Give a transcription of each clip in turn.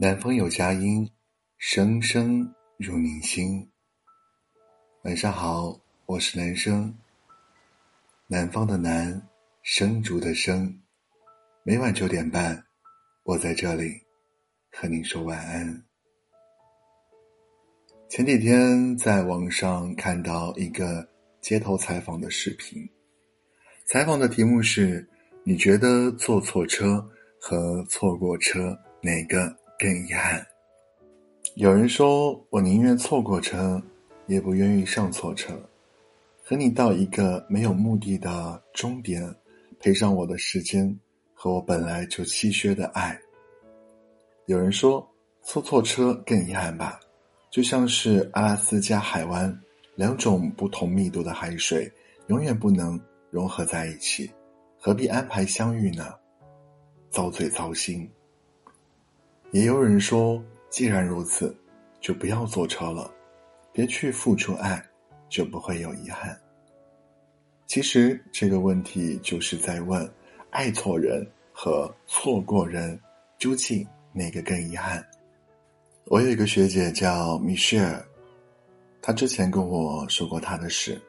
南风有佳音，声声入您心。晚上好，我是男生。南方的南，生竹的生。每晚九点半，我在这里和您说晚安。前几天在网上看到一个街头采访的视频，采访的题目是：你觉得坐错车和错过车哪个更遗憾？有人说我宁愿错过车，也不愿意上错车，和你到一个没有目的的终点，赔上我的时间和我本来就稀缺的爱。有人说错错车更遗憾吧。就像是阿拉斯加海湾，两种不同密度的海水永远不能融合在一起，何必安排相遇呢？遭罪糟心。也有人说，既然如此，就不要坐车了，别去付出爱，就不会有遗憾。其实这个问题就是在问：爱错人和错过人，究竟哪个更遗憾？我有一个学姐叫米歇尔，她之前跟我说过她的事。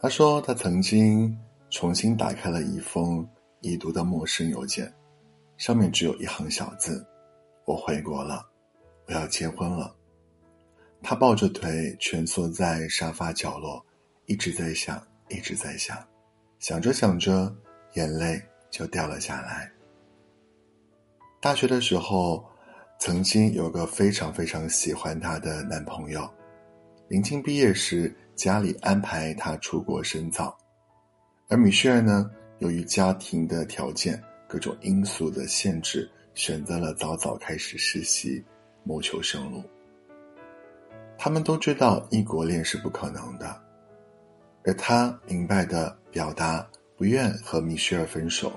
她说她曾经重新打开了一封已读的陌生邮件，上面只有一行小字：“我回国了，我要结婚了。”她抱着腿蜷缩在沙发角落，一直在想，一直在想，想着想着，眼泪就掉了下来。大学的时候。曾经有个非常非常喜欢她的男朋友，临近毕业时，家里安排她出国深造，而米歇尔呢，由于家庭的条件、各种因素的限制，选择了早早开始实习，谋求生路。他们都知道异国恋是不可能的，而他明白的表达不愿和米歇尔分手，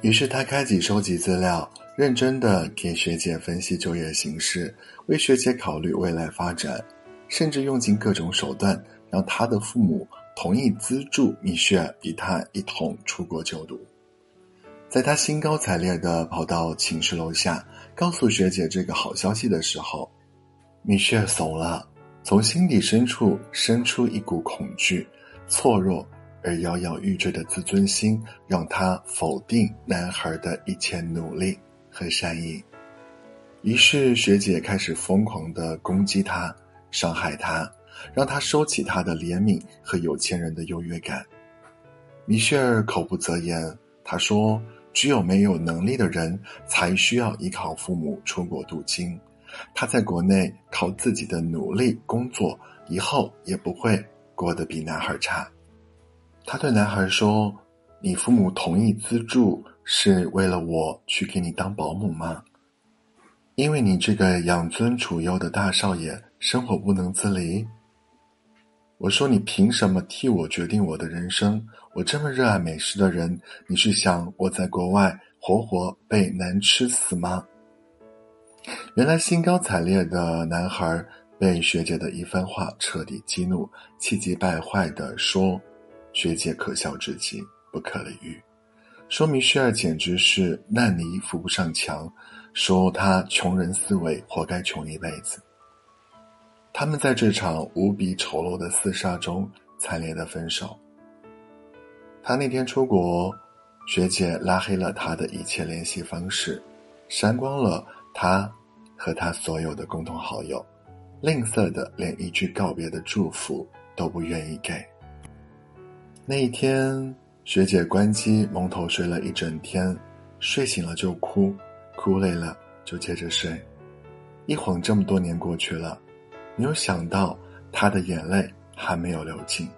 于是他开启收集资料。认真的给学姐分析就业形势，为学姐考虑未来发展，甚至用尽各种手段，让她的父母同意资助米歇尔与他一同出国就读。在他兴高采烈地跑到寝室楼下，告诉学姐这个好消息的时候，米歇尔怂了，从心底深处生出一股恐惧、脆弱而摇摇欲坠的自尊心，让他否定男孩的一切努力。和善意，于是学姐开始疯狂的攻击他，伤害他，让他收起他的怜悯和有钱人的优越感。米歇尔口不择言，他说：“只有没有能力的人才需要依靠父母出国镀金。他在国内靠自己的努力工作，以后也不会过得比男孩差。”他对男孩说：“你父母同意资助。”是为了我去给你当保姆吗？因为你这个养尊处优的大少爷生活不能自理。我说你凭什么替我决定我的人生？我这么热爱美食的人，你是想我在国外活活被难吃死吗？原来兴高采烈的男孩被学姐的一番话彻底激怒，气急败坏的说：“学姐可笑至极，不可理喻。”说米歇尔简直是烂泥扶不上墙，说他穷人思维，活该穷一辈子。他们在这场无比丑陋的厮杀中惨烈的分手。他那天出国，学姐拉黑了他的一切联系方式，删光了他和他所有的共同好友，吝啬的连一句告别的祝福都不愿意给。那一天。学姐关机蒙头睡了一整天，睡醒了就哭，哭累了就接着睡。一晃这么多年过去了，没有想到他的眼泪还没有流尽。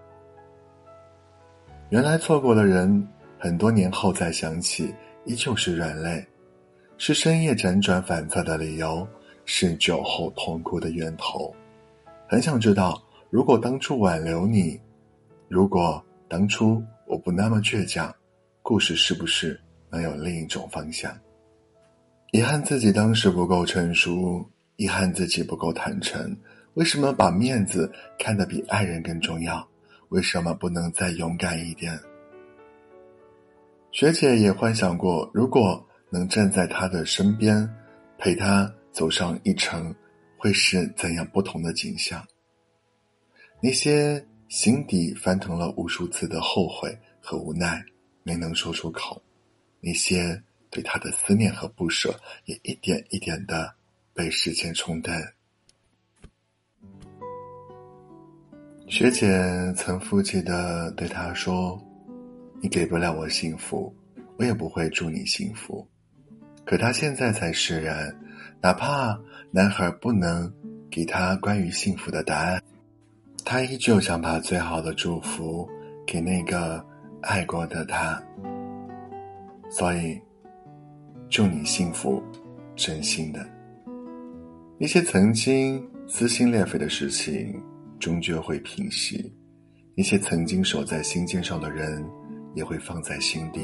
原来错过的人，很多年后再想起，依旧是软肋，是深夜辗转反侧的理由，是酒后痛哭的源头。很想知道，如果当初挽留你，如果当初。我不那么倔强，故事是不是能有另一种方向？遗憾自己当时不够成熟，遗憾自己不够坦诚。为什么把面子看得比爱人更重要？为什么不能再勇敢一点？学姐也幻想过，如果能站在他的身边，陪他走上一程，会是怎样不同的景象？那些心底翻腾了无数次的后悔和无奈，没能说出口；那些对他的思念和不舍，也一点一点的被时间冲淡。学姐曾负气的对他说：“你给不了我幸福，我也不会祝你幸福。”可他现在才释然，哪怕男孩不能给他关于幸福的答案，他依旧想把最好的祝福给那个爱过的他。所以，祝你幸福，真心的。一些曾经撕心裂肺的事情。终究会平息，那些曾经守在心尖上的人，也会放在心底。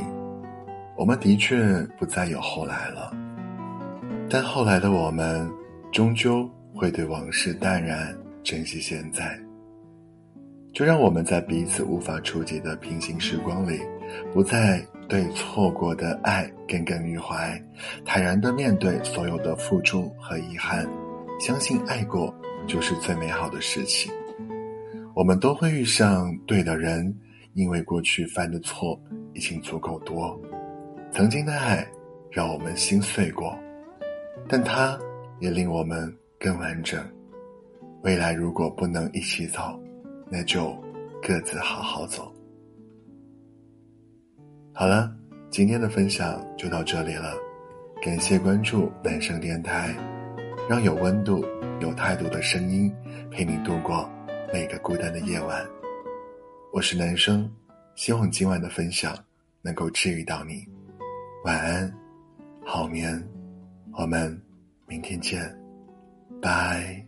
我们的确不再有后来了，但后来的我们，终究会对往事淡然，珍惜现在。就让我们在彼此无法触及的平行时光里，不再对错过的爱耿耿于怀，坦然的面对所有的付出和遗憾，相信爱过就是最美好的事情。我们都会遇上对的人，因为过去犯的错已经足够多。曾经的爱让我们心碎过，但它也令我们更完整。未来如果不能一起走，那就各自好好走。好了，今天的分享就到这里了，感谢关注男生电台，让有温度、有态度的声音陪你度过。每个孤单的夜晚，我是男生，希望今晚的分享能够治愈到你。晚安，好眠，我们明天见，拜。